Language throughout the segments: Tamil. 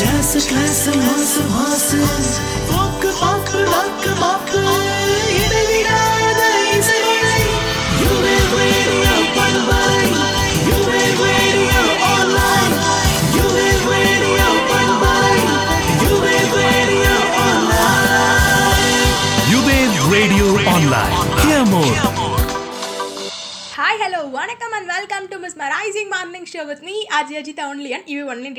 Jazz कैसे मौस मौस पोक पोक लक लक You been waiting up the line You been waiting up online You been waiting up on the line You been waiting online You been radio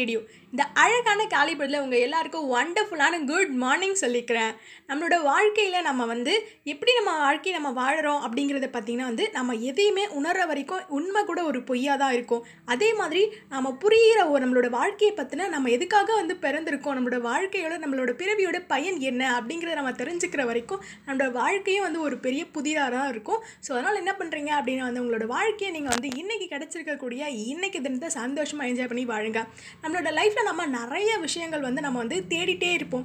online இந்த அழகான காலிபடத்தில் உங்கள் எல்லாருக்கும் ஒண்டர்ஃபுல்லான குட் மார்னிங் சொல்லிக்கிறேன் நம்மளோட வாழ்க்கையில் நம்ம வந்து எப்படி நம்ம வாழ்க்கையை நம்ம வாழறோம் அப்படிங்கிறத பார்த்திங்கன்னா வந்து நம்ம எதையுமே உணர்கிற வரைக்கும் உண்மை கூட ஒரு பொய்யாக தான் இருக்கும் அதே மாதிரி நம்ம புரிகிற ஒரு நம்மளோட வாழ்க்கையை பற்றின நம்ம எதுக்காக வந்து பிறந்திருக்கோம் நம்மளோட வாழ்க்கையோட நம்மளோட பிறவியோட பயன் என்ன அப்படிங்கிறத நம்ம தெரிஞ்சுக்கிற வரைக்கும் நம்மளோட வாழ்க்கையும் வந்து ஒரு பெரிய புதிதாக தான் இருக்கும் ஸோ அதனால் என்ன பண்ணுறீங்க அப்படின்னா வந்து உங்களோட வாழ்க்கையை நீங்கள் வந்து இன்றைக்கி கிடச்சிருக்கக்கூடிய இன்றைக்கி தினத்தை சந்தோஷமாக என்ஜாய் பண்ணி வாழுங்க நம்மளோட லைஃப்பில் லைஃப்பில் நம்ம நிறைய விஷயங்கள் வந்து நம்ம வந்து தேடிட்டே இருப்போம்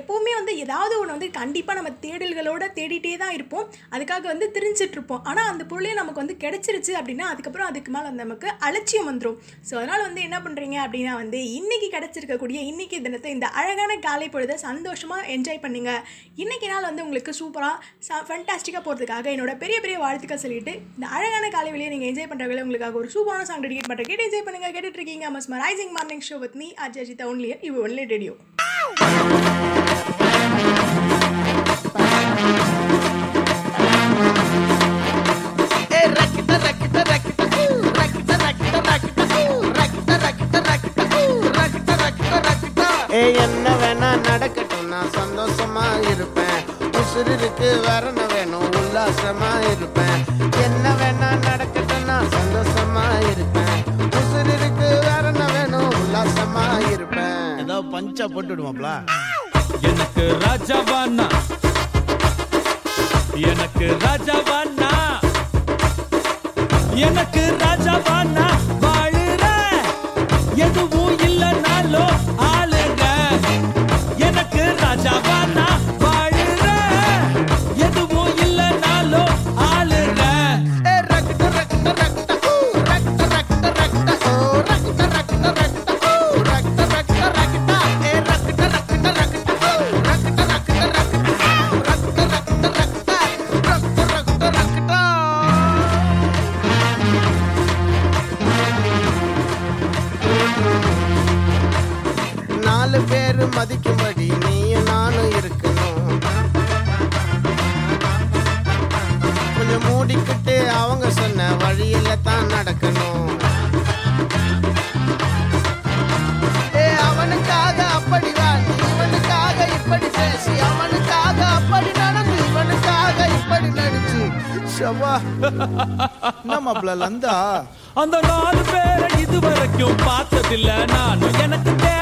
எப்போவுமே வந்து ஏதாவது ஒன்று வந்து கண்டிப்பாக நம்ம தேடல்களோடு தேடிட்டே தான் இருப்போம் அதுக்காக வந்து திரிஞ்சிட்ருப்போம் ஆனால் அந்த பொருளே நமக்கு வந்து கிடச்சிருச்சு அப்படின்னா அதுக்கப்புறம் அதுக்கு மேலே நமக்கு அலட்சியம் வந்துடும் ஸோ அதனால் வந்து என்ன பண்ணுறீங்க அப்படின்னா வந்து இன்றைக்கி கிடச்சிருக்கக்கூடிய இன்றைக்கி தினத்தை இந்த அழகான காலை பொழுதை சந்தோஷமாக என்ஜாய் பண்ணுங்கள் இன்றைக்கி நாள் வந்து உங்களுக்கு சூப்பராக ச ஃபண்டாஸ்டிக்காக போகிறதுக்காக என்னோட பெரிய பெரிய வாழ்த்துக்கள் சொல்லிட்டு இந்த அழகான காலை வெளியே நீங்கள் என்ஜாய் பண்ணுறவங்களே உங்களுக்காக ஒரு சூப்பரான சாங் டெடிகேட் பண்ணுறேன் கேட்டு என்ஜாய் பண்ணுங்கள் கேட்டுட்ருக்கீங்க mesmerising morning show with me me, Ajajita, only at you only radio. என்ன வேணா நடக்கட்டும் நான் சந்தோஷமா இருப்பேன் உசுருக்கு வரணும் வேணும் உல்லாசமா இருப்பேன் என்ன வேணா நடக்க பஞ்சா போட்டு எனக்கு எனக்கு ராஜாவானா எனக்கு ராஜாவானா எனக்கு ராஜாவானா வாழ எதுவும் இல்லைனாலும் ஆளுங்க எனக்கு ராஜாவானா அந்த அந்த நாலு பேரை இது வரைக்கும் பார்த்ததில்ல நான் எனக்கு தேவை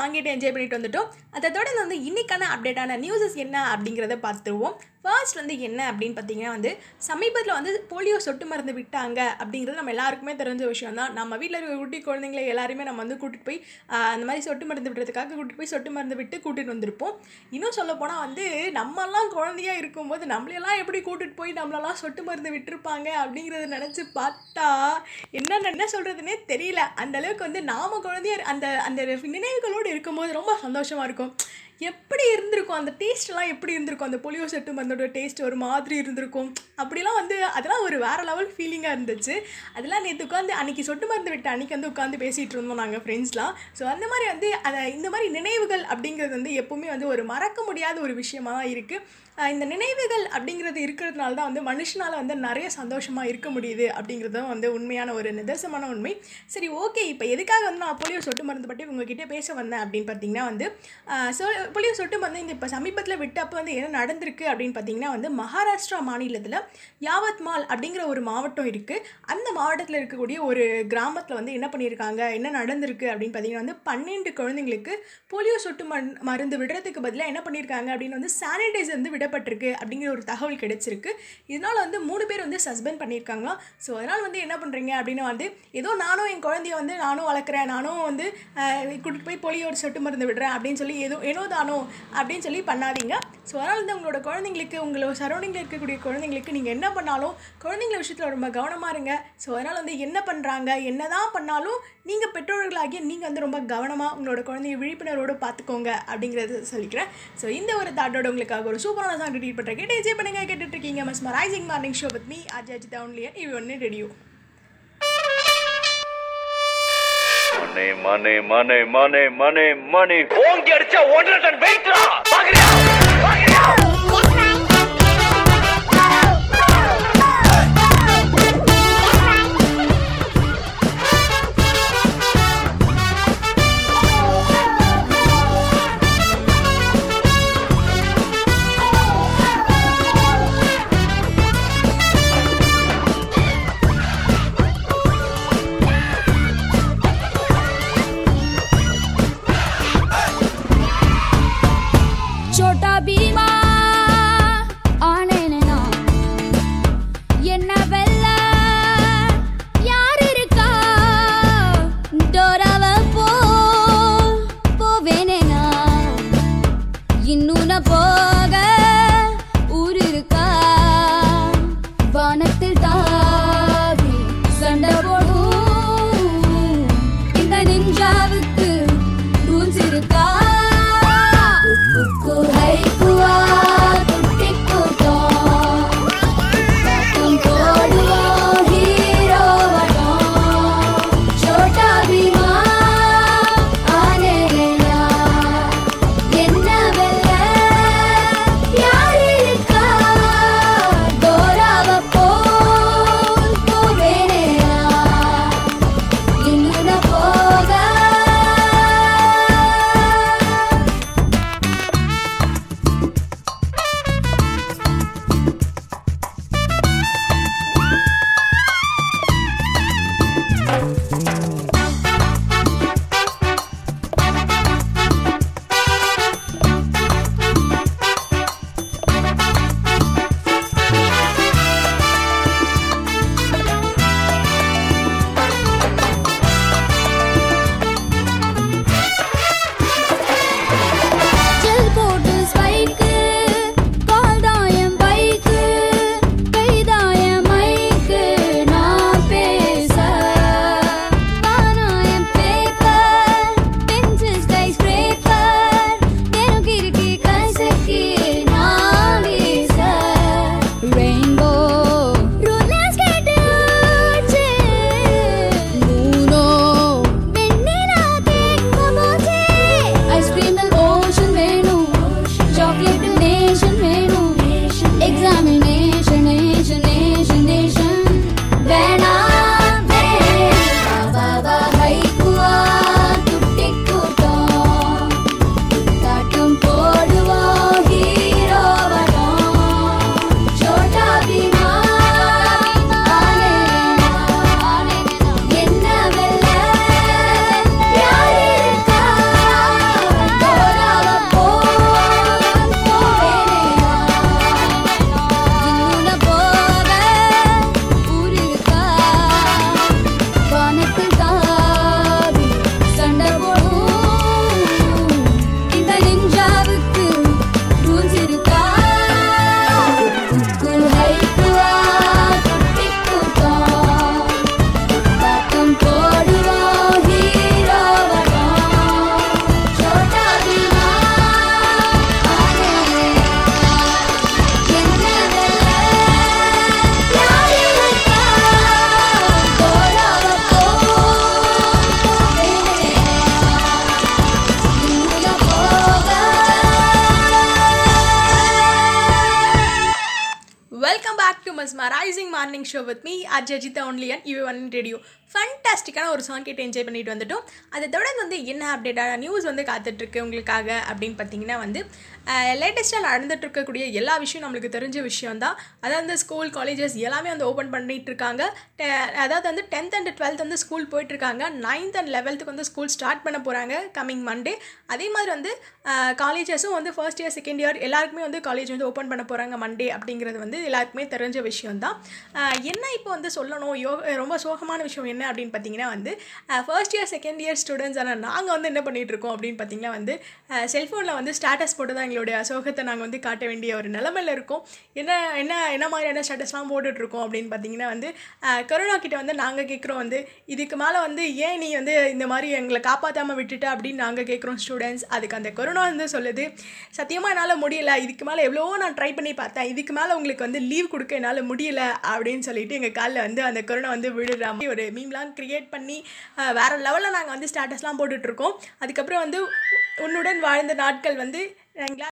வாங்கிட்டு என்ஜாய் பண்ணிட்டு வந்துட்டோம் அதை தொடர்ந்து வந்து இன்றைக்கான அப்டேட்டான நியூஸஸ் என்ன அப்படிங்கிறத பார்த்துருவோம் ஃபர்ஸ்ட் வந்து என்ன அப்படின்னு பார்த்தீங்கன்னா வந்து சமீபத்தில் வந்து போலியோ சொட்டு மருந்து விட்டாங்க அப்படிங்கிறது நம்ம எல்லாருக்குமே தெரிஞ்ச விஷயம் தான் நம்ம வீட்டில் இருக்கிற குட்டி குழந்தைங்களை எல்லாருமே நம்ம வந்து கூட்டிகிட்டு போய் அந்த மாதிரி சொட்டு மருந்து விடுறதுக்காக கூட்டிகிட்டு போய் சொட்டு மருந்து விட்டு கூட்டிகிட்டு வந்திருப்போம் இன்னும் சொல்லப்போனால் வந்து நம்மெல்லாம் குழந்தையாக இருக்கும்போது நம்மளெல்லாம் எப்படி கூட்டிகிட்டு போய் நம்மளெல்லாம் சொட்டு மருந்து விட்டுருப்பாங்க அப்படிங்கிறத நினச்சி பார்த்தா என்னென்ன என்ன சொல்கிறதுனே தெரியல அந்தளவுக்கு வந்து நாம் குழந்தைய அந்த அந்த நினைவுகளோடு இருக்கும்போது ரொம்ப சந்தோஷமாக இருக்கும் எப்படி இருந்திருக்கும் அந்த டேஸ்ட்லாம் எப்படி இருந்திருக்கும் அந்த பொலியோ செட்டு மருந்தோட டேஸ்ட் ஒரு மாதிரி இருந்திருக்கும் அப்படிலாம் வந்து அதெல்லாம் ஒரு வேறு லெவல் ஃபீலிங்காக இருந்துச்சு அதெல்லாம் நேற்று உட்காந்து அன்றைக்கி சொட்டு மருந்து விட்டு அன்றைக்கி வந்து உட்காந்து பேசிகிட்டு இருந்தோம் நாங்கள் ஃப்ரெண்ட்ஸ்லாம் ஸோ அந்த மாதிரி வந்து அதை இந்த மாதிரி நினைவுகள் அப்படிங்கிறது வந்து எப்போவுமே வந்து ஒரு மறக்க முடியாத ஒரு விஷயமாக தான் இருக்குது இந்த நினைவுகள் அப்படிங்கிறது இருக்கிறதுனால தான் வந்து மனுஷனால் வந்து நிறைய சந்தோஷமாக இருக்க முடியுது அப்படிங்கிறதும் வந்து உண்மையான ஒரு நிதர்சனமான உண்மை சரி ஓகே இப்போ எதுக்காக வந்து நான் போலியோ சொட்டு மருந்து பற்றி உங்ககிட்ட பேச வந்தேன் அப்படின்னு பார்த்தீங்கன்னா வந்து சொ போலியோ சொட்டு மருந்து இந்த இப்போ சமீபத்தில் விட்டப்போ வந்து என்ன நடந்திருக்கு அப்படின்னு பார்த்தீங்கன்னா வந்து மகாராஷ்டிரா மாநிலத்தில் யாவத்மால் அப்படிங்கிற ஒரு மாவட்டம் இருக்குது அந்த மாவட்டத்தில் இருக்கக்கூடிய ஒரு கிராமத்தில் வந்து என்ன பண்ணியிருக்காங்க என்ன நடந்திருக்கு அப்படின்னு பார்த்தீங்கன்னா வந்து பன்னெண்டு குழந்தைங்களுக்கு போலியோ சொட்டு மருந்து விடுறதுக்கு பதிலாக என்ன பண்ணியிருக்காங்க அப்படின்னு வந்து சானிடைசர் வந்து விட கொல்லப்பட்டிருக்கு அப்படிங்கிற ஒரு தகவல் கிடைச்சிருக்கு இதனால் வந்து மூணு பேர் வந்து சஸ்பெண்ட் பண்ணியிருக்காங்களாம் ஸோ அதனால் வந்து என்ன பண்ணுறீங்க அப்படின்னா வந்து ஏதோ நானும் என் குழந்தைய வந்து நானும் வளர்க்குறேன் நானும் வந்து கூட்டிகிட்டு போய் ஒரு சொட்டு மருந்து விடுறேன் அப்படின்னு சொல்லி ஏதோ ஏனோ தானோ அப்படின்னு சொல்லி பண்ணாதீங்க ஸோ அதனால் வந்து உங்களோட குழந்தைங்களுக்கு உங்களோட சரௌண்டிங்கில் இருக்கக்கூடிய குழந்தைங்களுக்கு நீங்கள் என்ன பண்ணாலும் குழந்தைங்கள விஷயத்தில் ரொம்ப கவனமாக இருங்க ஸோ அதனால் வந்து என்ன பண்ணுறாங்க என்ன தான் பண்ணாலும் நீங்கள் பெற்றோர்களாகிய நீங்கள் வந்து ரொம்ப கவனமாக உங்களோட குழந்தைய விழிப்புணர்வோடு பார்த்துக்கோங்க அப்படிங்கிறத சொல்லிக்கிறேன் ஸோ இந்த ஒரு தாட்டோட உங்களுக்காக ஒரு சூப்பரான தான் ரெடி பண்ணுறேன் டேஜே பண்ணுங்க மஸ் mesmerising morning show with me Ajay Ajith only on இவ ஒன்று ரெடியோ மனே மனே மனே மனே மனே மனே ஓங்கி அடிச்சா ஒன்றரை டன் பாக்குறியா பாக்குறியா Jajita only ஒரு சாங் கேட்டு என்ஜாய் பண்ணிட்டு வந்துட்டோம் அதை தொடர்ந்து வந்து என்ன அப்டேட்டாக நியூஸ் வந்து காத்துட்ருக்கு உங்களுக்காக அப்படின்னு பார்த்தீங்கன்னா வந்து லேட்டஸ்ட்டாக நடந்துட்டு இருக்கக்கூடிய எல்லா விஷயம் நம்மளுக்கு தெரிஞ்ச விஷயம் தான் அதாவது வந்து ஸ்கூல் காலேஜஸ் எல்லாமே வந்து ஓப்பன் பண்ணிட்டு இருக்காங்க அதாவது வந்து டென்த் அண்ட் டுவெல்த் வந்து ஸ்கூல் போயிட்டுருக்காங்க நைன்த் அண்ட் லெவல்த்துக்கு வந்து ஸ்கூல் ஸ்டார்ட் பண்ண போகிறாங்க கம்மிங் மண்டே அதே மாதிரி வந்து காலேஜஸும் வந்து ஃபர்ஸ்ட் இயர் செகண்ட் இயர் எல்லாருக்குமே வந்து காலேஜ் வந்து ஓப்பன் பண்ண போகிறாங்க மண்டே அப்படிங்கிறது வந்து எல்லாருக்குமே தெரிஞ்ச விஷயம் தான் என்ன இப்போ வந்து சொல்லணும் யோ ரொம்ப சோகமான விஷயம் என்ன அப்படின்னு பார்த்தீங்கன்னா வந்து வந்து ஃபர்ஸ்ட் இயர் செகண்ட் இயர் ஸ்டூடெண்ட்ஸான நாங்கள் வந்து என்ன பண்ணிகிட்ருக்கோம் அப்படின்னு பார்த்தீங்கன்னா வந்து செல்ஃபோனில் வந்து ஸ்டேட்டஸ் போட்டு தான் எங்களுடைய சோகத்தை நாங்கள் வந்து காட்ட வேண்டிய ஒரு நிலமையில் இருக்கோம் என்ன என்ன என்ன மாதிரியான ஸ்டேட்டஸ்லாம் போட்டுட்ருக்கோம் அப்படின்னு பார்த்தீங்கன்னா வந்து கொரோனா கிட்டே வந்து நாங்கள் கேட்குறோம் வந்து இதுக்கு மேலே வந்து ஏன் நீ வந்து இந்த மாதிரி எங்களை காப்பாற்றாமல் விட்டுட்ட அப்படின்னு நாங்கள் கேட்குறோம் ஸ்டூடெண்ட்ஸ் அதுக்கு அந்த கொரோனா வந்து சொல்லுது சத்தியமாக என்னால் முடியலை இதுக்கு மேலே எவ்வளோ நான் ட்ரை பண்ணி பார்த்தேன் இதுக்கு மேலே உங்களுக்கு வந்து லீவ் கொடுக்க என்னால் முடியலை அப்படின்னு சொல்லிட்டு எங்கள் காலில் வந்து அந்த கொரோனா வந்து விழுற மாதிரி ஒரு மீம்லாம் க்ரியேட் பண்ணி வேறு லெவலில் நாங்கள் வந்து ஸ்டேட்டஸ்லாம் போட்டுட்ருக்கோம் அதுக்கப்புறம் வந்து உன்னுடன் வாழ்ந்த நாட்கள் வந்து எங்களால்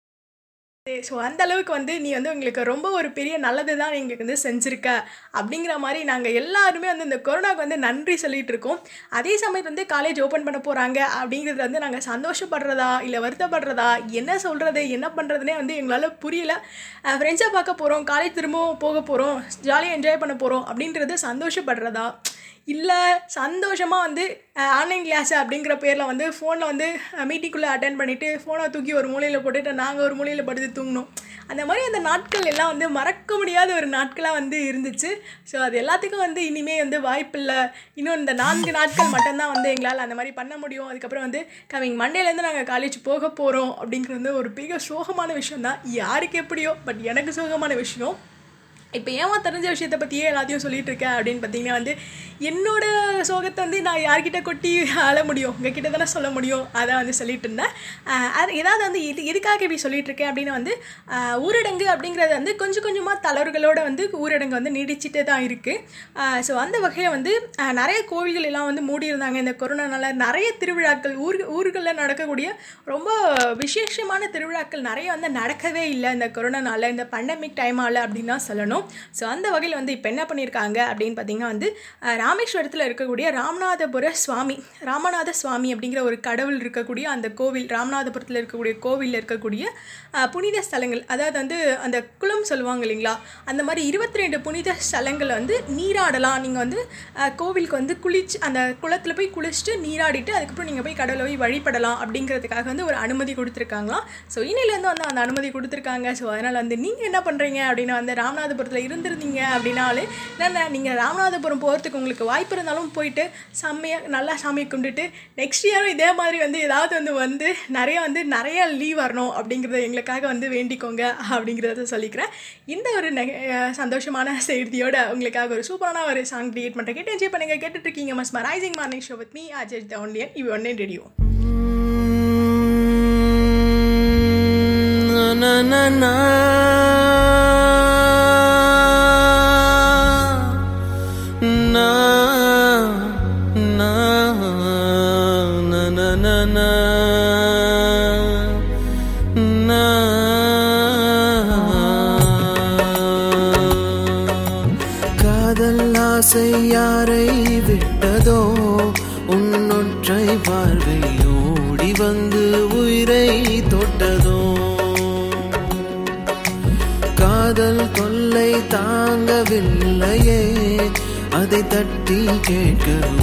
ஸோ அந்த அளவுக்கு வந்து நீ வந்து உங்களுக்கு ரொம்ப ஒரு பெரிய நல்லது தான் எங்களுக்கு வந்து செஞ்சுருக்க அப்படிங்கிற மாதிரி நாங்கள் எல்லாருமே வந்து இந்த கொரோனாவுக்கு வந்து நன்றி சொல்லிகிட்டு இருக்கோம் அதே சமயத்து வந்து காலேஜ் ஓப்பன் பண்ண போகிறாங்க அப்படிங்கிறது வந்து நாங்கள் சந்தோஷப்படுறதா இல்லை வருத்தப்படுறதா என்ன சொல்கிறது என்ன பண்ணுறதுனே வந்து எங்களால் புரியல ஃப்ரெண்ட்ஸை பார்க்க போகிறோம் காலேஜ் திரும்பவும் போக போகிறோம் ஜாலியாக என்ஜாய் பண்ண போகிறோம் அப்படின்றது சந்தோஷப்படுறதா இல்லை சந்தோஷமாக வந்து ஆன்லைன் கிளாஸ் அப்படிங்கிற பேரில் வந்து ஃபோனில் வந்து மீட்டிங்குள்ளே அட்டன் பண்ணிவிட்டு ஃபோனை தூக்கி ஒரு மூலையில் போட்டுட்டு நாங்கள் ஒரு மூலையில் படுத்து தூங்கினோம் அந்த மாதிரி அந்த நாட்கள் எல்லாம் வந்து மறக்க முடியாத ஒரு நாட்களாக வந்து இருந்துச்சு ஸோ அது எல்லாத்துக்கும் வந்து இனிமேல் வந்து வாய்ப்பில்லை இன்னும் இந்த நான்கு நாட்கள் மட்டும்தான் வந்து எங்களால் அந்த மாதிரி பண்ண முடியும் அதுக்கப்புறம் வந்து கமிங் மண்டேலேருந்து நாங்கள் காலேஜ் போக போகிறோம் அப்படிங்கிறது ஒரு பெரிய சோகமான விஷயம் தான் யாருக்கு எப்படியோ பட் எனக்கு சோகமான விஷயம் இப்போ ஏமா தெரிஞ்ச விஷயத்த பற்றியே எல்லாத்தையும் சொல்லிகிட்டு இருக்கேன் அப்படின்னு பார்த்தீங்கன்னா வந்து என்னோடய சோகத்தை வந்து நான் யார்கிட்ட கொட்டி ஆள முடியும் கிட்ட தானே சொல்ல முடியும் அதை வந்து சொல்லிகிட்டு இருந்தேன் அது ஏதாவது வந்து இது இதுக்காக இப்படி சொல்லிகிட்டு இருக்கேன் அப்படின்னு வந்து ஊரடங்கு அப்படிங்கிறது வந்து கொஞ்சம் கொஞ்சமாக தளர்வுகளோடு வந்து ஊரடங்கு வந்து நீடிச்சிட்டே தான் இருக்குது ஸோ அந்த வகையில் வந்து நிறைய கோவில்கள் எல்லாம் வந்து மூடியிருந்தாங்க இந்த கொரோனானால நிறைய திருவிழாக்கள் ஊர் ஊர்களில் நடக்கக்கூடிய ரொம்ப விசேஷமான திருவிழாக்கள் நிறைய வந்து நடக்கவே இல்லை இந்த கொரோனானால இந்த பண்டமிக் டைமால் அப்படின்னு தான் சொல்லணும் வரும் ஸோ அந்த வகையில் வந்து இப்போ என்ன பண்ணியிருக்காங்க அப்படின்னு பார்த்தீங்கன்னா வந்து ராமேஸ்வரத்தில் இருக்கக்கூடிய ராமநாதபுர சுவாமி ராமநாத சுவாமி அப்படிங்கிற ஒரு கடவுள் இருக்கக்கூடிய அந்த கோவில் ராமநாதபுரத்தில் இருக்கக்கூடிய கோவிலில் இருக்கக்கூடிய புனித ஸ்தலங்கள் அதாவது வந்து அந்த குளம் சொல்லுவாங்க இல்லைங்களா அந்த மாதிரி இருபத்தி ரெண்டு புனித ஸ்தலங்களை வந்து நீராடலாம் நீங்கள் வந்து கோவிலுக்கு வந்து குளிச்சு அந்த குளத்தில் போய் குளிச்சுட்டு நீராடிட்டு அதுக்கப்புறம் நீங்கள் போய் கடவுளை போய் வழிபடலாம் அப்படிங்கிறதுக்காக வந்து ஒரு அனுமதி கொடுத்துருக்காங்களாம் ஸோ இன்னிலேருந்து வந்து அந்த அனுமதி கொடுத்துருக்காங்க ஸோ அதனால் வந்து நீங்கள் என்ன பண்ணுறீங்க அப்படின்னா வந்து ராமநாதபுரத்தில் ராமநாதபுரத்தில் இருந்திருந்தீங்க அப்படின்னாலே நான் நீங்கள் ராமநாதபுரம் போகிறதுக்கு உங்களுக்கு வாய்ப்பு இருந்தாலும் போயிட்டு செம்மையாக நல்லா சாமியை கும்பிட்டுட்டு நெக்ஸ்ட் இயரும் இதே மாதிரி வந்து ஏதாவது வந்து வந்து நிறைய வந்து நிறைய லீவ் வரணும் அப்படிங்கிறத எங்களுக்காக வந்து வேண்டிக்கோங்க அப்படிங்கிறத சொல்லிக்கிறேன் இந்த ஒரு சந்தோஷமான செய்தியோட உங்களுக்காக ஒரு சூப்பரான ஒரு சாங் கிரியேட் பண்ணுறேன் கேட்டு என்ஜாய் பண்ணுங்கள் கேட்டுட்ருக்கீங்க mesmerising morning show with me Ajay தோன்லியன் இவ் ஒன்னே radio na na na get good.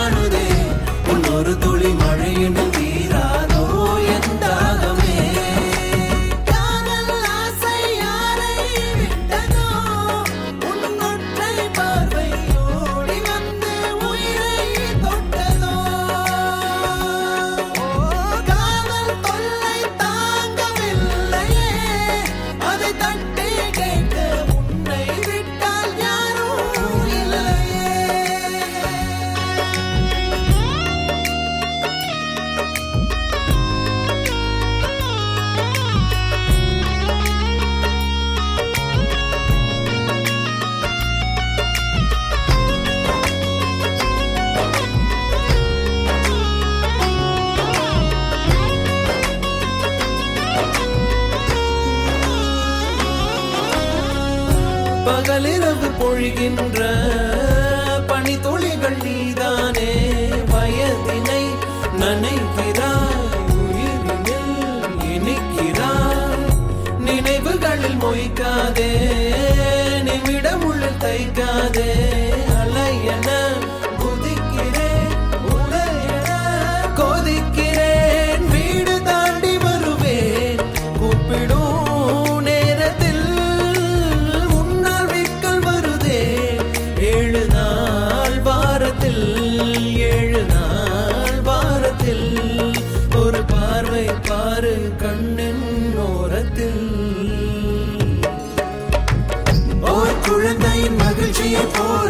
காணுதே உன்னொரு துளி மழையினில் baby meu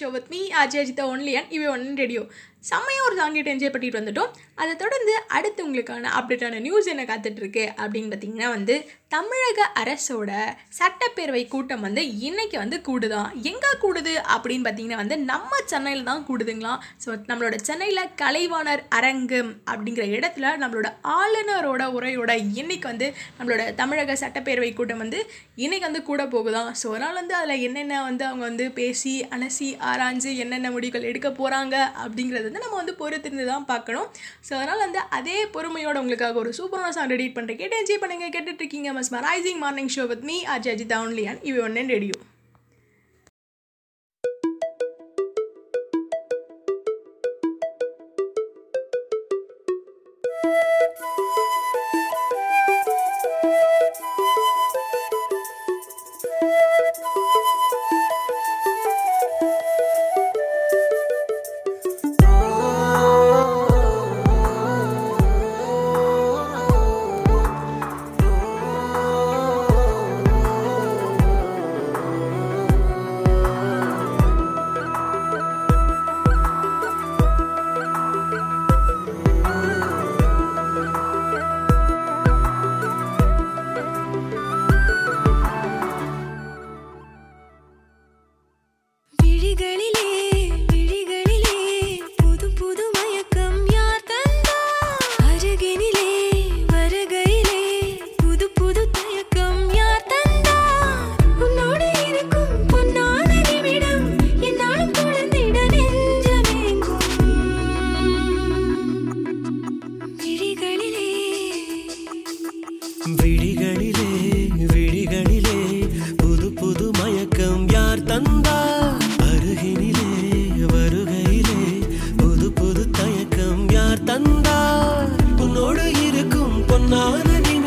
show with me Ajay only only on இவை ஒன் ரேடியோ செம்மையாக ஒரு சாங் கிட்ட என்ஜாய் பண்ணிட்டு வந்துட்டோம் அதை தொடர்ந்து அடுத்து உங்களுக்கான அப்டேட்டான நியூஸ் என்ன காத்துட்ருக்கு அப்படின்னு பார்த்தீங்கன்னா வந்து தமிழக அரசோட சட்டப்பேரவை கூட்டம் வந்து இன்னைக்கு வந்து கூடுதான் எங்கே கூடுது அப்படின்னு பார்த்தீங்கன்னா வந்து நம்ம சென்னையில் தான் கூடுதுங்களா ஸோ நம்மளோட சென்னையில் கலைவாணர் அரங்கம் அப்படிங்கிற இடத்துல நம்மளோட ஆளுநரோட உரையோட இன்னைக்கு வந்து நம்மளோட தமிழக சட்டப்பேரவை கூட்டம் வந்து இன்றைக்கி வந்து கூட போகுதான் ஸோ அதனால் வந்து அதில் என்னென்ன வந்து அவங்க வந்து பேசி அலசி ஆராய்ஞ்சு என்னென்ன முடிவுகள் எடுக்க போகிறாங்க அப்படிங்கிறது வந்து நம்ம வந்து பொறுத்திருந்து தான் பார்க்கணும் ஸோ அதனால் வந்து அதே பொறுமையோட உங்களுக்காக ஒரு சூப்பரான சாங் ரெடி பண்ணுறேன் கேட்டு என்ஜாய் பண்ணுங்கள் கேட்டுட்ருக்கீங்க Mesmerizing morning show with me, Ajajita only, and Evonne and Radio.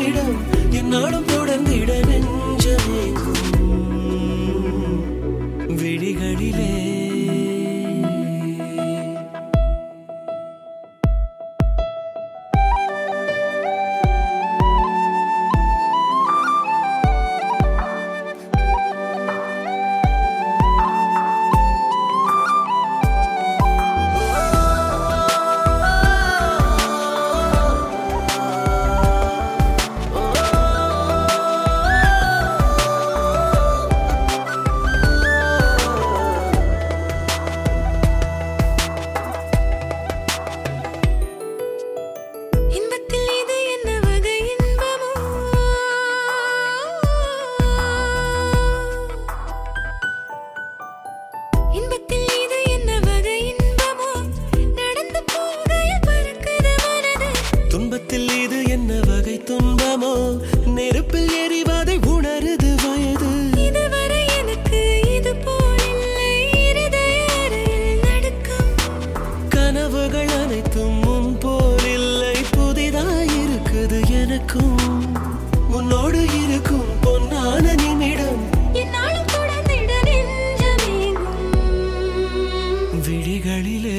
உன்னிடம் என்னாலும் தொடர்ந்திட நெஞ்சமே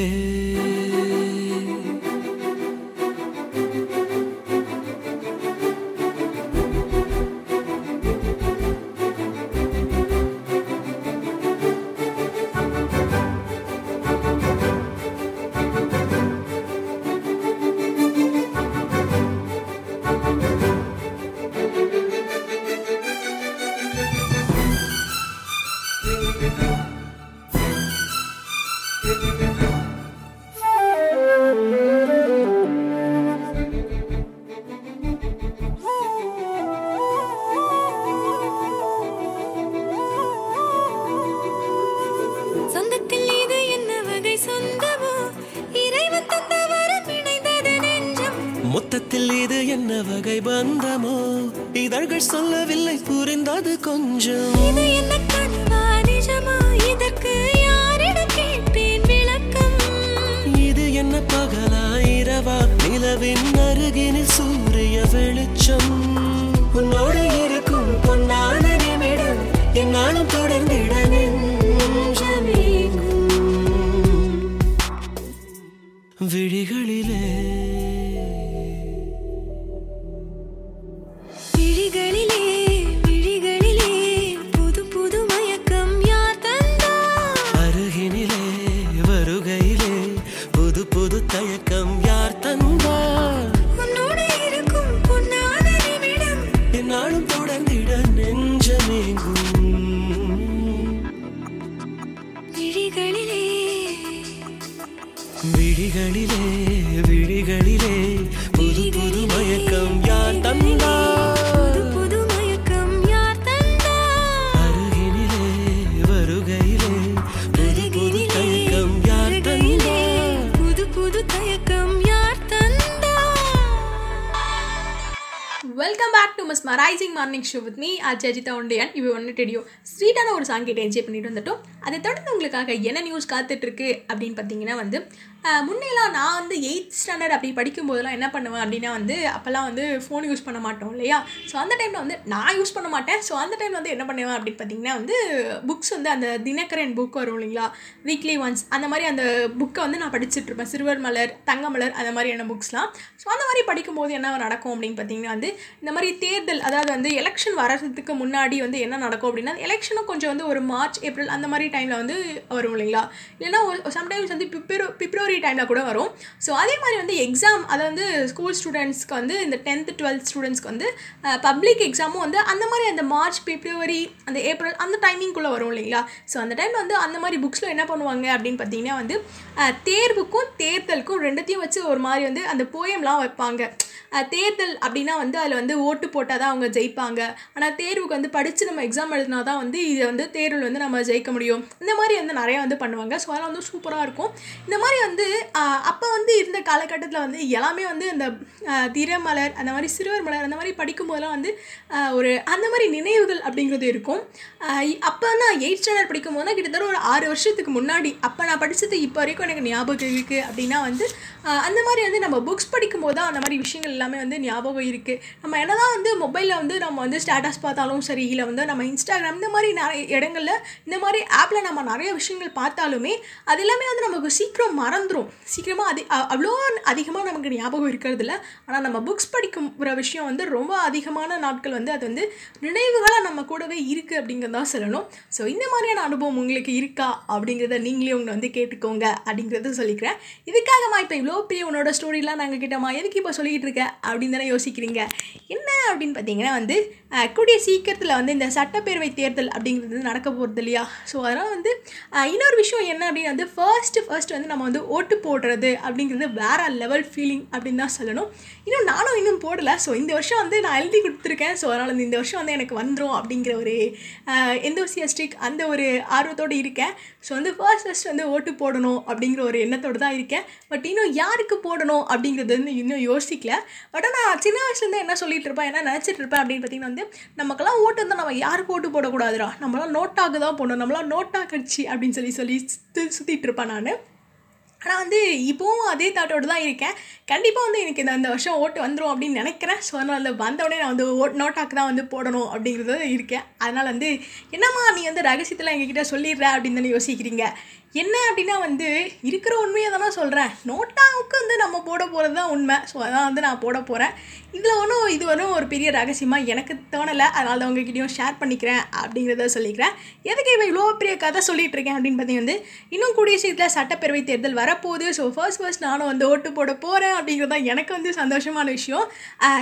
yeah. Music show with me ஆச்சாரிதா உண்டையான் இவ ஒன்று டெடியோ ஸ்வீட்டான ஒரு சாங் கேட்டு என்ஜாய் பண்ணிட்டு வந்துட்டோம் அதை தொடர்ந்து உங்களுக்காக என்ன நியூஸ் காத்துட்ருக்கு அப்படின்னு பார்த்தீங்கன்னா வந்து முன்னெல்லாம் நான் வந்து எயித் ஸ்டாண்டர்ட் அப்படி படிக்கும்போதெல்லாம் என்ன பண்ணுவேன் அப்படின்னா வந்து அப்போல்லாம் வந்து ஃபோன் யூஸ் பண்ண மாட்டோம் இல்லையா ஸோ அந்த டைமில் வந்து நான் யூஸ் பண்ண மாட்டேன் ஸோ அந்த டைமில் வந்து என்ன பண்ணுவேன் அப்படின்னு பார்த்தீங்கன்னா வந்து புக்ஸ் வந்து அந்த தினகரன் புக் வரும் இல்லைங்களா வீக்லி ஒன்ஸ் அந்த மாதிரி அந்த புக்கை வந்து நான் படிச்சுட்ருப்பேன் சிறுவர் மலர் தங்கமலர் அந்த மாதிரியான புக்ஸ்லாம் ஸோ அந்த மாதிரி படிக்கும்போது என்ன நடக்கும் அப்படின்னு பார்த்தீங்கன்னா வந்து இந்த மாதிரி தேர்தல் அதாவது வந்து எலெக்ஷன் வர்றதுக்கு முன்னாடி வந்து என்ன நடக்கும் அப்படின்னா எலெக்ஷனும் கொஞ்சம் வந்து ஒரு மார்ச் ஏப்ரல் அந்த மாதிரி டைமில் வந்து வரும் இல்லைங்களா இல்லைன்னா ஒரு சம்டைம்ஸ் வந்து பிப்ரவரி பிப்ரவரி டெலிவரி டைமில் கூட வரும் ஸோ அதே மாதிரி வந்து எக்ஸாம் அதை வந்து ஸ்கூல் ஸ்டூடெண்ட்ஸ்க்கு வந்து இந்த டென்த்து டுவெல்த் ஸ்டூடெண்ட்ஸ்க்கு வந்து பப்ளிக் எக்ஸாமும் வந்து அந்த மாதிரி அந்த மார்ச் பிப்ரவரி அந்த ஏப்ரல் அந்த டைமிங்குள்ளே வரும் இல்லைங்களா ஸோ அந்த டைம் வந்து அந்த மாதிரி புக்ஸில் என்ன பண்ணுவாங்க அப்படின்னு பார்த்தீங்கன்னா வந்து தேர்வுக்கும் தேர்தலுக்கும் ரெண்டுத்தையும் வச்சு ஒரு மாதிரி வந்து அந்த போயம்லாம் வைப்பாங்க தேர்தல் அப்படின்னா வந்து அதில் வந்து ஓட்டு போட்டால் தான் அவங்க ஜெயிப்பாங்க ஆனால் தேர்வுக்கு வந்து படித்து நம்ம எக்ஸாம் எழுதினா தான் வந்து இதை வந்து தேர்வில் வந்து நம்ம ஜெயிக்க முடியும் இந்த மாதிரி வந்து நிறையா வந்து பண்ணுவாங்க ஸோ அதெல்லாம் வந்து சூப்பராக இருக்கும் இந்த மாதிரி வந்து அதாவது அப்போ வந்து இருந்த காலகட்டத்தில் வந்து எல்லாமே வந்து அந்த திரமலர் அந்த மாதிரி சிறுவர் மலர் அந்த மாதிரி படிக்கும்போதெல்லாம் வந்து ஒரு அந்த மாதிரி நினைவுகள் அப்படிங்கிறது இருக்கும் அப்போ நான் எயிட் ஸ்டாண்டர்ட் படிக்கும்போது தான் கிட்டத்தட்ட ஒரு ஆறு வருஷத்துக்கு முன்னாடி அப்போ நான் படித்தது இப்போ வரைக்கும் எனக்கு ஞாபகம் இருக்குது அப்படின்னா வந்து அந்த மாதிரி வந்து நம்ம புக்ஸ் படிக்கும்போது தான் அந்த மாதிரி விஷயங்கள் எல்லாமே வந்து ஞாபகம் இருக்குது நம்ம என்ன தான் வந்து மொபைலில் வந்து நம்ம வந்து ஸ்டேட்டஸ் பார்த்தாலும் சரி இல்லை வந்து நம்ம இன்ஸ்டாகிராம் இந்த மாதிரி நிறைய இடங்களில் இந்த மாதிரி ஆப்பில் நம்ம நிறைய விஷயங்கள் பார்த்தாலுமே அது எல்லாமே வந்து நமக்கு சீக்கிரம் மறந்துடும் மறந்துடும் சீக்கிரமாக அதி அவ்வளோ அதிகமாக நமக்கு ஞாபகம் இருக்கிறது இல்லை ஆனால் நம்ம புக்ஸ் படிக்கும் ஒரு விஷயம் வந்து ரொம்ப அதிகமான நாட்கள் வந்து அது வந்து நினைவுகளாக நம்ம கூடவே இருக்குது அப்படிங்கிறதான் சொல்லணும் ஸோ இந்த மாதிரியான அனுபவம் உங்களுக்கு இருக்கா அப்படிங்கிறத நீங்களே உங்களை வந்து கேட்டுக்கோங்க அப்படிங்கிறத சொல்லிக்கிறேன் இதுக்காகமா இப்போ இவ்வளோ பெரிய உன்னோட ஸ்டோரிலாம் நாங்கள் கிட்டமா எதுக்கு இப்போ சொல்லிக்கிட்டு இருக்க அப்படின்னு தானே யோசிக்கிறீங்க என்ன அப்படின்னு பார்த்தீங்கன்னா வந்து கூடிய சீக்கிரத்தில் வந்து இந்த சட்டப்பேரவை தேர்தல் அப்படிங்கிறது நடக்க போகிறது இல்லையா ஸோ அதனால் வந்து இன்னொரு விஷயம் என்ன அப்படின்னா வந்து ஃபர்ஸ்ட்டு ஃபர்ஸ்ட் வந்து நம்ம வந்து ஓட்டு போடுறது அப்படிங்கிறது வேறு லெவல் ஃபீலிங் அப்படின்னு தான் சொல்லணும் இன்னும் நானும் இன்னும் போடலை ஸோ இந்த வருஷம் வந்து நான் எழுதி கொடுத்துருக்கேன் ஸோ அதனால் இந்த வருஷம் வந்து எனக்கு வந்துடும் அப்படிங்கிற ஒரு எந்தோசியஸ்டிக் அந்த ஒரு ஆர்வத்தோடு இருக்கேன் ஸோ வந்து ஃபர்ஸ்ட் ஃபர்ஸ்ட் வந்து ஓட்டு போடணும் அப்படிங்கிற ஒரு எண்ணத்தோடு தான் இருக்கேன் பட் இன்னும் யாருக்கு போடணும் அப்படிங்கிறது வந்து இன்னும் யோசிக்கல பட் ஆனால் சின்ன வயசுலேருந்து என்ன சொல்லிகிட்டு இருப்பேன் என்ன நினச்சிட்டு இருப்பேன் அப்படின்னு பார்த்தீங்கன்னா வந்து நமக்கெல்லாம் ஓட்டு இருந்தால் நம்ம யாருக்கு ஓட்டு போடக்கூடாதுடா நம்மளாம் நோட்டாக்கு தான் போடணும் நம்மளாம் நோட்டா கட்சி அப்படின்னு சொல்லி சொல்லி சுற்றிட்டு இருப்பேன் நான் ஆனால் வந்து இப்போவும் அதே தாட்டோடு தான் இருக்கேன் கண்டிப்பாக வந்து எனக்கு இந்த அந்த வருஷம் ஓட்டு வந்துடும் அப்படின்னு நினைக்கிறேன் ஸோ அதனால் அந்த வந்தவுடனே நான் வந்து ஓட் நோட்டாக்கு தான் வந்து போடணும் அப்படிங்கிறது இருக்கேன் அதனால் வந்து என்னம்மா நீ வந்து ரகசியத்தில் எங்ககிட்ட சொல்லிடுற அப்படின்னு தானே யோசிக்கிறீங்க என்ன அப்படின்னா வந்து இருக்கிற உண்மையை தானே சொல்கிறேன் நோட்டாவுக்கு வந்து நம்ம போட போகிறது தான் உண்மை ஸோ அதான் வந்து நான் போட போகிறேன் இதில் ஒன்றும் இது ஒன்றும் ஒரு பெரிய ரகசியமாக எனக்கு தோணலை அதனால் தான் உங்ககிட்டயும் ஷேர் பண்ணிக்கிறேன் அப்படிங்கிறத சொல்லிக்கிறேன் எதுக்கு இவன் இவ்வளோ பெரிய கதை சொல்லிகிட்டு இருக்கேன் அப்படின்னு பார்த்தீங்கன்னா வந்து இன்னும் கூடிய சீட்டில் சட்டப்பேரவை தேர்தல் வரப்போகுது ஸோ ஃபர்ஸ்ட் ஃபர்ஸ்ட் நானும் வந்து ஓட்டு போட போகிறேன் அப்படிங்கிறது தான் எனக்கு வந்து சந்தோஷமான விஷயம்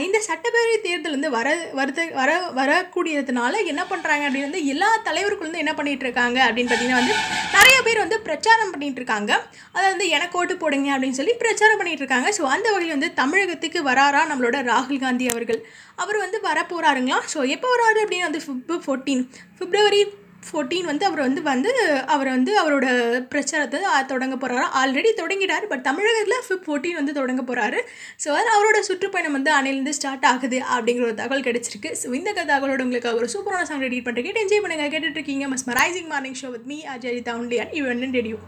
இந்த சட்டப்பேரவை தேர்தல் வந்து வர வருது வர வரக்கூடியதுனால என்ன பண்ணுறாங்க அப்படின்னு வந்து எல்லா தலைவர்களும் என்ன பண்ணிகிட்டு இருக்காங்க அப்படின்னு பார்த்தீங்கன்னா வந்து நிறைய பேர் வந்து பிரச்சாரம் பண்ணிகிட்டு இருக்காங்க அதாவது எனக்கு ஓட்டு போடுங்க அப்படின்னு சொல்லி பிரச்சாரம் பண்ணிகிட்டு இருக்காங்க ஸோ அந்த வகையில் வந்து தமிழகத்துக்கு வராரா நம்மளோட ராகுல் காந்தி அவர்கள் அவர் வந்து வரப்போகிறாருங்களா ஸோ எப்போ வராரு அப்படின்னு வந்து ஃபிப் ஃபோர்டீன் பிப்ரவரி ஃபோர்டீன் வந்து அவர் வந்து வந்து அவர் வந்து அவரோட பிரச்சாரத்தை தொடங்க போகிறாரு ஆல்ரெடி தொடங்கிட்டார் பட் தமிழகத்தில் ஃபிப் ஃபோர்டீன் வந்து தொடங்க போகிறாரு ஸோ அதில் அவரோட சுற்றுப்பயணம் வந்து அணையிலேருந்து ஸ்டார்ட் ஆகுது அப்படிங்கிற ஒரு தகவல் கிடச்சிருக்கு ஸோ இந்த தகவலோட உங்களுக்கு அவர் சூப்பரான சாங் ரெடி பண்ணுற கேட்டு என்ஜாய் பண்ணுங்க கேட்டுட்ருக்கீங்க mesmerising morning show with me Ajay தவுண்டியான் இவன் ரெடியோ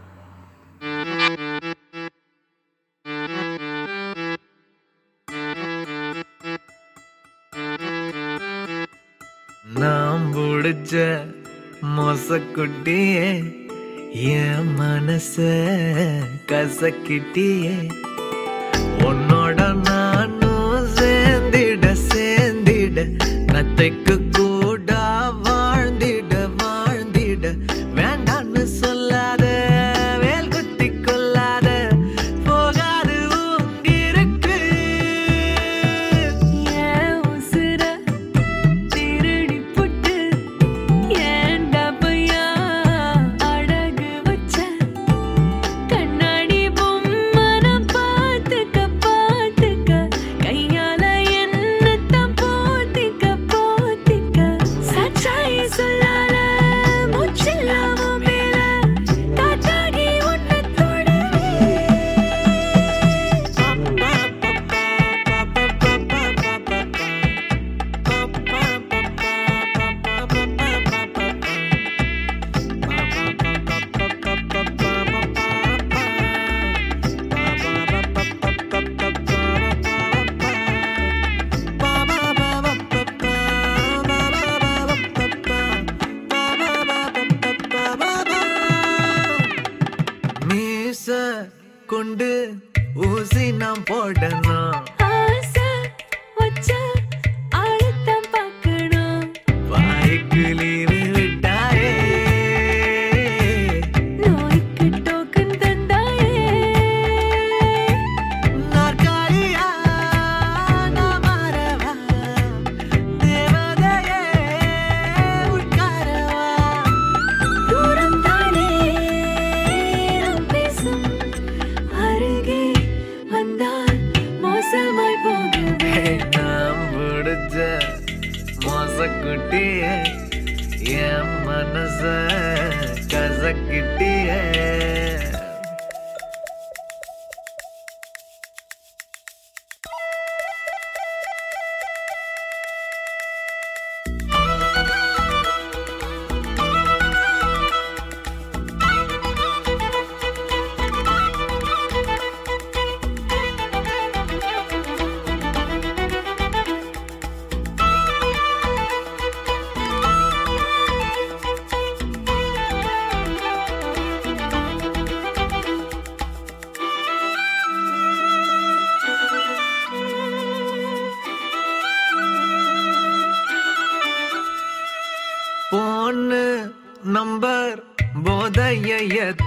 நாம் புடிச்ச மோசக்குட்டியே என் மனச கசக்கிட்டியே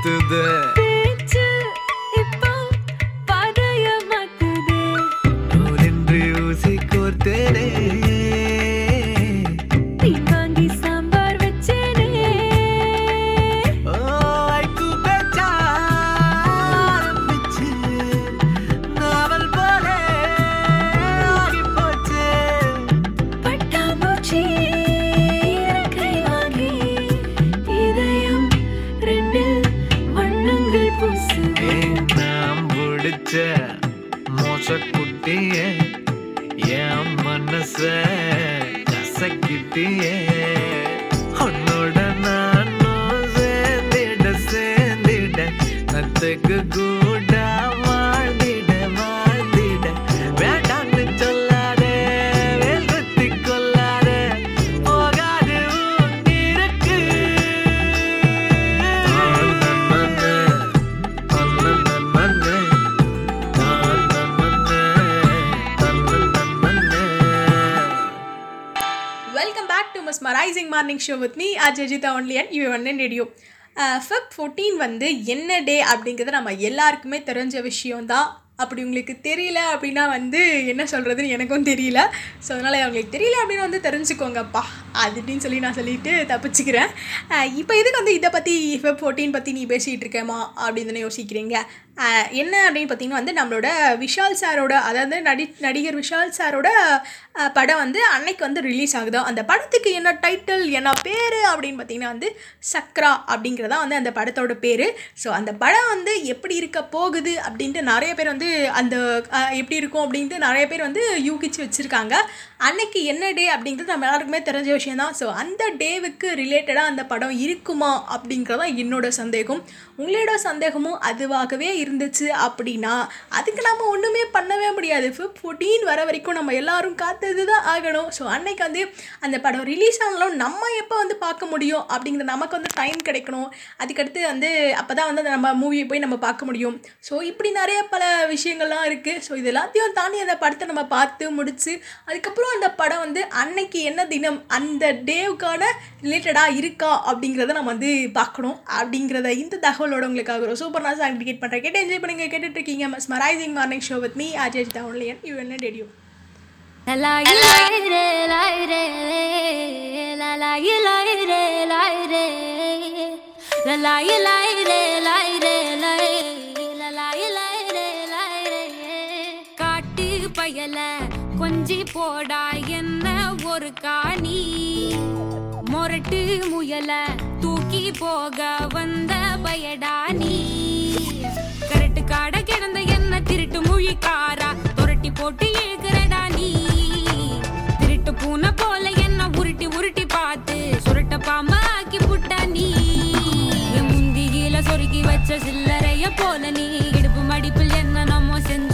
to the morning show with me Ajitha only and you one radio Feb fourteen வந்து என்ன டே அப்படிங்கிறது நம்ம எல்லாருக்குமே தெரிஞ்ச விஷயம்தான் அப்படி உங்களுக்கு தெரியல அப்படின்னா வந்து என்ன சொல்கிறதுன்னு எனக்கும் தெரியல ஸோ அதனால் அவங்களுக்கு தெரியல அப்படின்னு வந்து தெரிஞ்சுக்கோங்கப்பா அப்படின்னு சொல்லி நான் சொல்லிட்டு தப்பிச்சுக்கிறேன் இப்போ எதுக்கு வந்து இதை பற்றி ஃபெப் ஃபோர்டீன் பற்றி நீ பேசிகிட்டு இருக்கேம்மா அப்படின்னு யோசிக்கிறீங்க என்ன அப்படின்னு பார்த்தீங்கன்னா வந்து நம்மளோட விஷால் சாரோட அதாவது நடி நடிகர் விஷால் சாரோட படம் வந்து அன்னைக்கு வந்து ரிலீஸ் ஆகுதோ அந்த படத்துக்கு என்ன டைட்டில் என்ன பேர் அப்படின்னு பார்த்தீங்கன்னா வந்து சக்ரா அப்படிங்கிறதா வந்து அந்த படத்தோட பேர் ஸோ அந்த படம் வந்து எப்படி இருக்க போகுது அப்படின்ட்டு நிறைய பேர் வந்து அந்த எப்படி இருக்கும் அப்படின்ட்டு நிறைய பேர் வந்து யூகிச்சு வச்சுருக்காங்க அன்னைக்கு என்ன டே அப்படிங்கிறது நம்ம எல்லாருக்குமே தெரிஞ்ச விஷயம் தான் ஸோ அந்த டேவுக்கு ரிலேட்டடாக அந்த படம் இருக்குமா தான் என்னோட சந்தேகம் உங்களோட சந்தேகமும் அதுவாகவே இருந்துச்சு அப்படின்னா அதுக்கு நம்ம ஒன்றுமே பண்ணவே முடியாது ஃபிஃப்டீன் ஃபோர்டீன் வர வரைக்கும் நம்ம எல்லாரும் காத்தது தான் ஆகணும் ஸோ அன்னைக்கு வந்து அந்த படம் ரிலீஸ் ஆனாலும் நம்ம எப்போ வந்து பார்க்க முடியும் அப்படிங்கிற நமக்கு வந்து டைம் கிடைக்கணும் அதுக்கடுத்து வந்து அப்போ தான் வந்து நம்ம மூவியை போய் நம்ம பார்க்க முடியும் ஸோ இப்படி நிறைய பல விஷயங்கள்லாம் இருக்குது ஸோ இது எல்லாத்தையும் தாண்டி அந்த படத்தை நம்ம பார்த்து முடித்து அதுக்கப்புறம் இன்னும் அந்த படம் வந்து அன்னைக்கு என்ன தினம் அந்த டேவுக்கான ரிலேட்டடாக இருக்கா அப்படிங்கிறத நம்ம வந்து பார்க்கணும் அப்படிங்கிறத இந்த தகவலோட உங்களுக்காக ஒரு சூப்பர் நான் சாங் டிக்கெட் பண்ணுறேன் கேட்டு என்ஜாய் பண்ணுங்கள் கேட்டுட்டு இருக்கீங்க மஸ் morning show with me Ajay தவன்லியன் you என்ன டெடியூ la la la la la கொஞ்சி போடா என்ன ஒரு காணி மொரட்டு முயல தூக்கி போக வந்த பயடா நீ கரட்டு காட கிடந்த என்ன திருட்டு மொழிக்காரா தொரட்டி போட்டு இழுக்கிறடா நீ திருட்டு பூனை போல என்ன உருட்டி உருட்டி பார்த்து சுருட்ட பாம்பா ஆக்கி புட்டா நீ முந்தியில சொருக்கி வச்ச சில்லறைய போல நீ இடுப்பு மடிப்பில் என்ன நம்ம செஞ்சு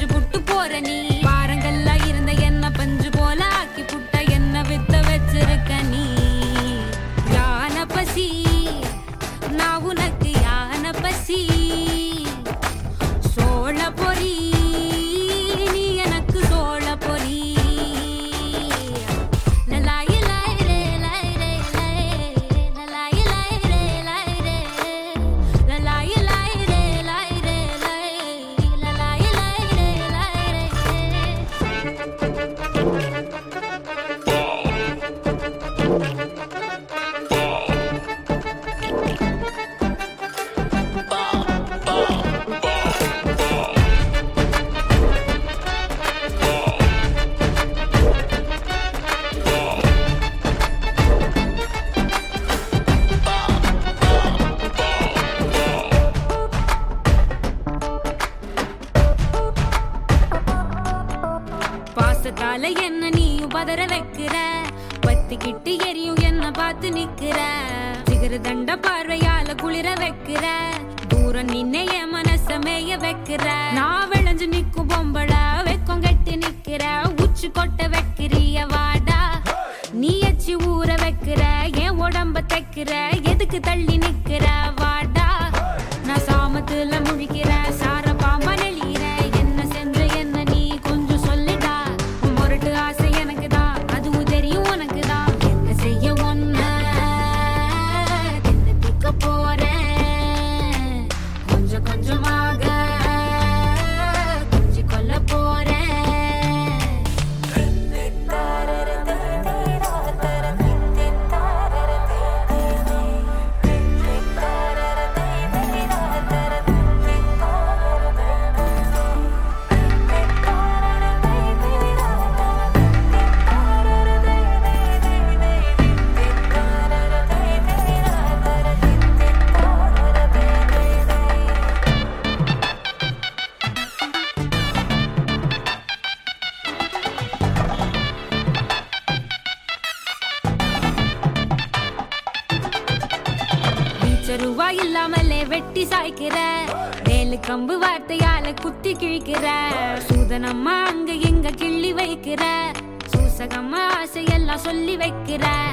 சொல்லி வைக்கிறார்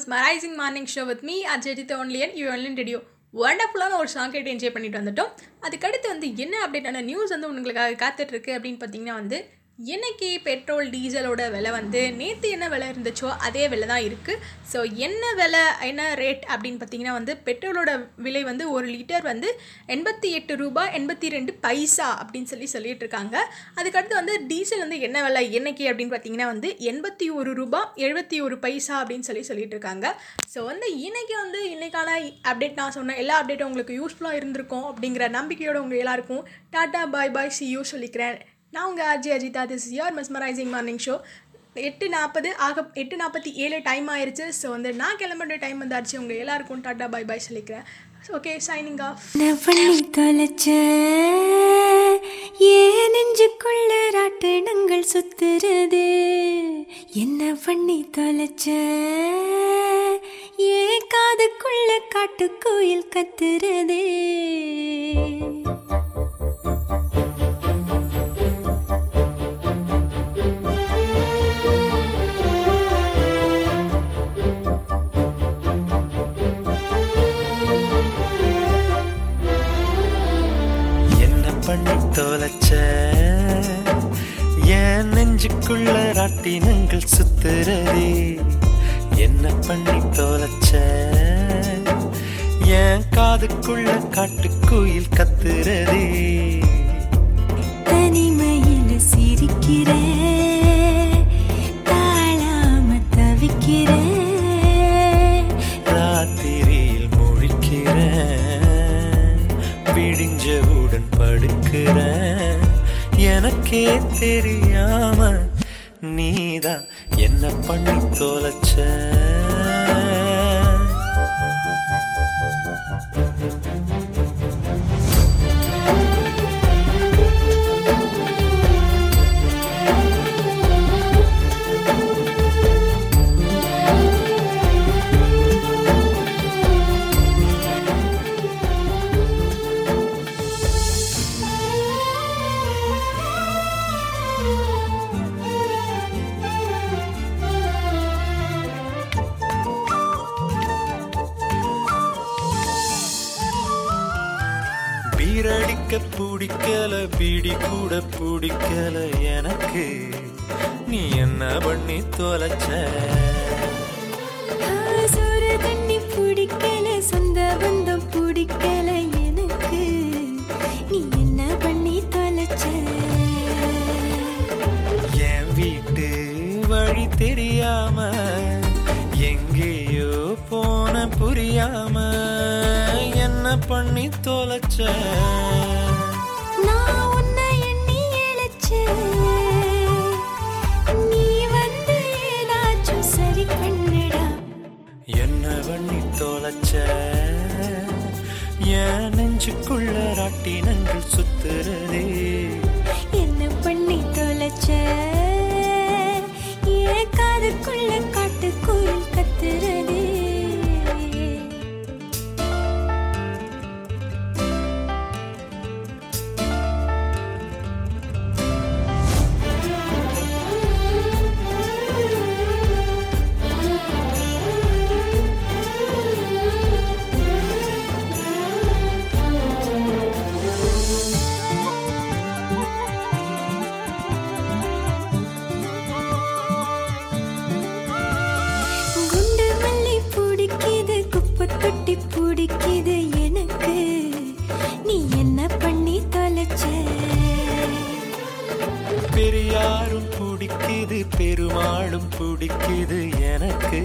mesmerising morning show with me Ajay only on you only on radio ஒண்டர்ஃபுல்லான ஒரு சாங் கேட்டு என்ஜாய் பண்ணிட்டு வந்துட்டோம் அதுக்கடுத்து வந்து என்ன அப்படின்னா நியூஸ் வந்து உங்களுக்காக காத்துட்ருக்கு அப்படின்னு பார்த்தீங்கன்னா வந்து இன்னைக்கு பெட்ரோல் டீசலோட விலை வந்து நேற்று என்ன விலை இருந்துச்சோ அதே விலை தான் இருக்குது ஸோ என்ன விலை என்ன ரேட் அப்படின்னு பார்த்தீங்கன்னா வந்து பெட்ரோலோட விலை வந்து ஒரு லிட்டர் வந்து எண்பத்தி எட்டு ரூபா எண்பத்தி ரெண்டு பைசா அப்படின்னு சொல்லி சொல்லிட்டு இருக்காங்க அதுக்கடுத்து வந்து டீசல் வந்து என்ன விலை என்னைக்கு அப்படின்னு பார்த்தீங்கன்னா வந்து எண்பத்தி ஒரு ரூபா எழுபத்தி ஒரு பைசா அப்படின்னு சொல்லி சொல்லிட்டு இருக்காங்க ஸோ வந்து இன்னைக்கு வந்து இன்னைக்கான அப்டேட் நான் சொன்ன எல்லா அப்டேட்டும் உங்களுக்கு யூஸ்ஃபுல்லாக இருந்திருக்கும் அப்படிங்கிற நம்பிக்கையோட உங்கள் எல்லாருக்கும் tata bye bye see you சொல்லிக்கிறேன் நான் உங்கள் RJ Ajitha this your mesmerising morning show எட்டு நாற்பது ஆக எட்டு நாற்பத்தி ஏழு டைம் ஆயிடுச்சு ஸோ வந்து நான் கிளம்புற டைம் வந்தாச்சு உங்கள் எல்லாருக்கும் டாட்டா பாய் பாய் சொல்லிக்கிறேன் ஓகே சைனிங் ஆஃப் பண்ணி தொலைச்ச ஏன் நெஞ்சுக்குள்ள ராட்டினங்கள் சுத்துறது என்ன பண்ணி தொலைச்ச ஏன் காதுக்குள்ள காட்டு கோயில் கத்துறது உயிரடிக்க பிடிக்கல பீடி கூட பிடிக்கல எனக்கு நீ என்ன பண்ணி தொலைச்ச சொந்த பந்தம் பிடிக்கல ocean கட்டி பிடிக்குது எனக்கு நீ என்ன பண்ணி தொலைச்ச பெரியாரும் பிடிக்குது பெருமாளும் பிடிக்குது எனக்கு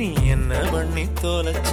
நீ என்ன பண்ணி தொலைச்ச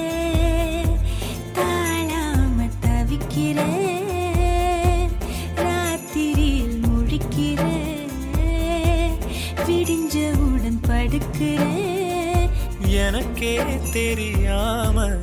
तेरी आमद